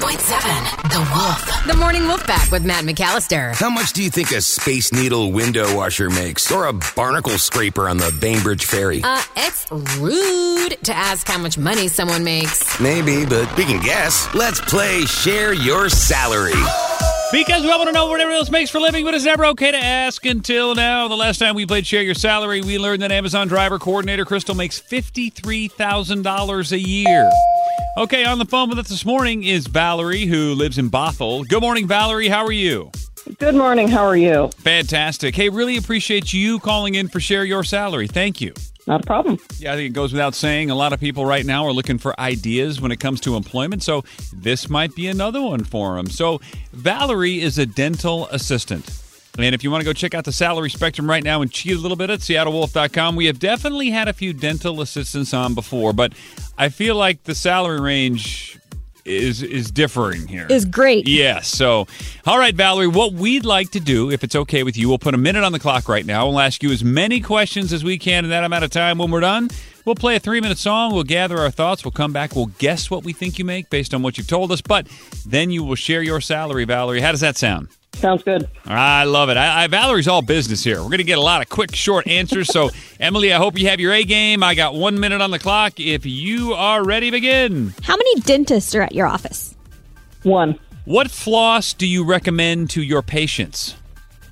100.7 The Wolf. The Morning Wolf Pack with Matt McAllister. How much do you think a Space Needle window washer makes? Or a barnacle scraper on the Bainbridge Ferry? Uh, it's rude to ask how much money someone makes. Maybe, but we can guess. Let's play Share Your Salary. Because we all want to know what everyone else makes for a living, but it's never okay to ask until now. The last time we played Share Your Salary, we learned that Amazon driver coordinator Crystal makes $53,000 a year. Okay, on the phone with us this morning is Valerie, who lives in Bothell. Good morning, Valerie. How are you? Good morning. How are you? Fantastic. Hey, really appreciate you calling in for Share Your Salary. Thank you. Not a problem. Yeah, I think it goes without saying. A lot of people right now are looking for ideas when it comes to employment, so this might be another one for them. So, Valerie is a dental assistant. And if you want to go check out the salary spectrum right now and cheat a little bit at seattlewolf.com, we have definitely had a few dental assistants on before, but I feel like the salary range is is differing here. Is great. Yes. So, all right, Valerie, what we'd like to do, if it's okay with you, we'll put a minute on the clock right now. We'll ask you as many questions as we can in that amount of time. When we're done, we'll play a three minute song. We'll gather our thoughts. We'll come back. We'll guess what we think you make based on what you've told us. But then you will share your salary, Valerie. How does that sound? Sounds good. I love it. I, I, Valerie's all business here. We're going to get a lot of quick, short answers. So, Emily, I hope you have your A game. I got one minute on the clock. If you are ready, begin. How many dentists are at your office? One. What floss do you recommend to your patients?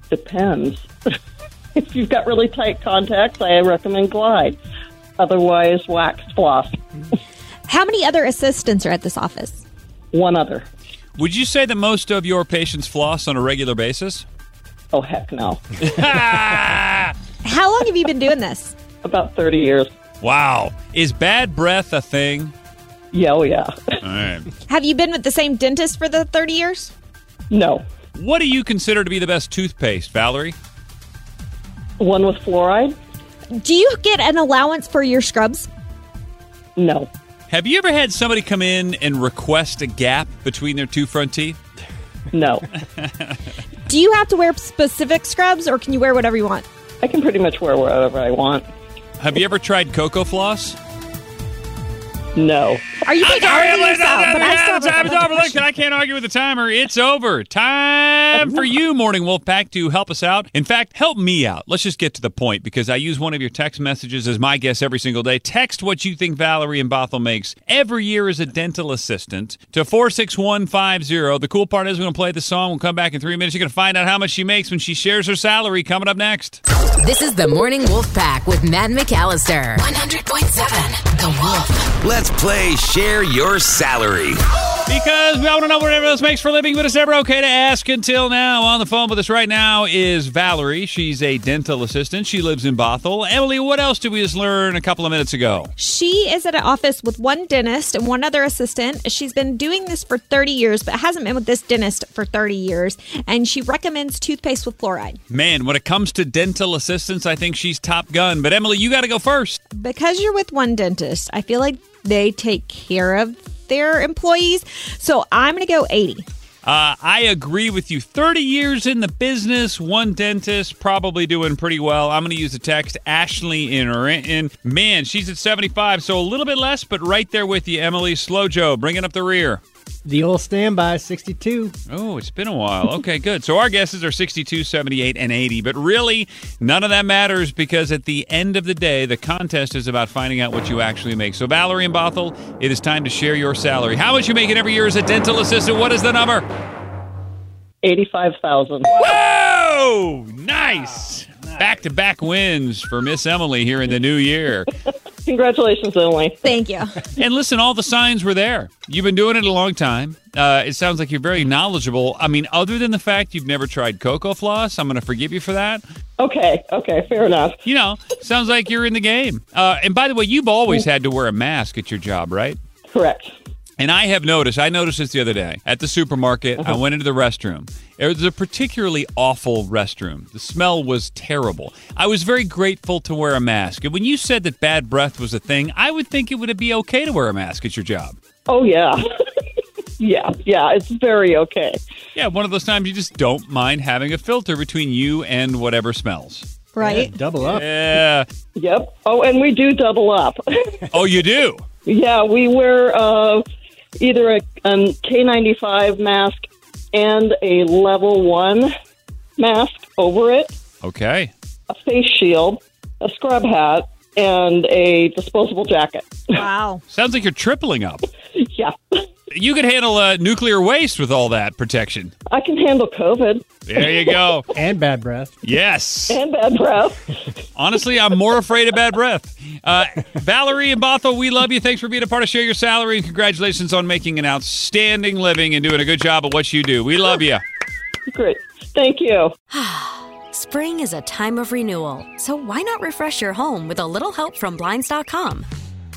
Depends. if you've got really tight contacts, I recommend Glide. Otherwise, wax floss. How many other assistants are at this office? One other. Would you say that most of your patients floss on a regular basis? Oh, heck no. How long have you been doing this? About 30 years. Wow. Is bad breath a thing? Yeah, oh, yeah. All right. Have you been with the same dentist for the 30 years? No. What do you consider to be the best toothpaste, Valerie? One with fluoride? Do you get an allowance for your scrubs? No. Have you ever had somebody come in and request a gap between their two front teeth? No. Do you have to wear specific scrubs or can you wear whatever you want? I can pretty much wear whatever I want. Have you ever tried Cocofloss? No. Are you going to argue this out? But I still have time is over. Look. I can't argue with the timer. It's over. Time for you, Morning Wolf Pack, to help us out. In fact, help me out. Let's just get to the point because I use one of your text messages as my guess every single day. Text what you think Valerie and Bothell makes every year as a dental assistant to 46150. The cool part is we're going to play the song. We'll come back in three minutes. You're going to find out how much she makes when she shares her salary coming up next. This is the Morning Wolf Pack with Matt McAllister. 100.7 The Wolf. Let's play Share Your Salary. Because we all want to know what everyone else makes for a living, but it's never okay to ask until now. On the phone with us right now is Valerie. She's a dental assistant. She lives in Bothell. Emily, what else did we just learn a couple of minutes ago? She is at an office with one dentist and one other assistant. She's been doing this for 30 years, but hasn't been with this dentist for 30 years. And she recommends toothpaste with fluoride. Man, when it comes to dental assistants, I think she's top gun. But Emily, you got to go first. Because you're with one dentist, I feel like they take care of their employees. So I'm going to go 80. Uh, I agree with you. 30 years in the business, one dentist, probably doing pretty well. I'm going to use the text Ashley in Renton. Man, she's at 75, so a little bit less, but right there with you, Emily. Slow Joe, bringing up the rear. The old standby, 62. Oh, it's been a while. Okay, good. So our guesses are 62, 78, and 80. But really, none of that matters because at the end of the day, the contest is about finding out what you actually make. So, Valerie and Bothell, it is time to share your salary. How much you making every year as a dental assistant? What is the number? 85000 Whoa! Nice. Back to back wins for Miss Emily here in the new year. Congratulations, Emily. Thank you. And listen, all the signs were there. You've been doing it a long time. Uh, it sounds like you're very knowledgeable. I mean, other than the fact you've never tried Cocofloss, I'm going to forgive you for that. Okay, okay, fair enough. You know, sounds like you're in the game. Uh, and by the way, you've always had to wear a mask at your job, right? Correct. And I have noticed, I noticed this the other day at the supermarket. I went into the restroom. It was a particularly awful restroom. The smell was terrible. I was very grateful to wear a mask. And when you said that bad breath was a thing, I would think it would be okay to wear a mask at your job. Oh, yeah. yeah, yeah, it's very okay. Yeah, one of those times you just don't mind having a filter between you and whatever smells. Right? Double up. Yeah. Yep. Oh, and we do double up. Oh, you do? yeah, we wear uh, either a um, K95 mask and a level one mask over it, Okay. a face shield, a scrub hat, and a disposable jacket. Wow. Sounds like you're tripling up. Yeah. You could handle uh, nuclear waste with all that protection. I can handle COVID There you go. And bad breath. Yes. and bad breath. Honestly, I'm more afraid of bad breath. Uh, Valerie and Bothell, we love you. Thanks for being a part of Share Your Salary, and congratulations on making an outstanding living and doing a good job at what you do. We love you. Great. Thank you. Spring is a time of renewal, so why not refresh your home with a little help from Blinds.com?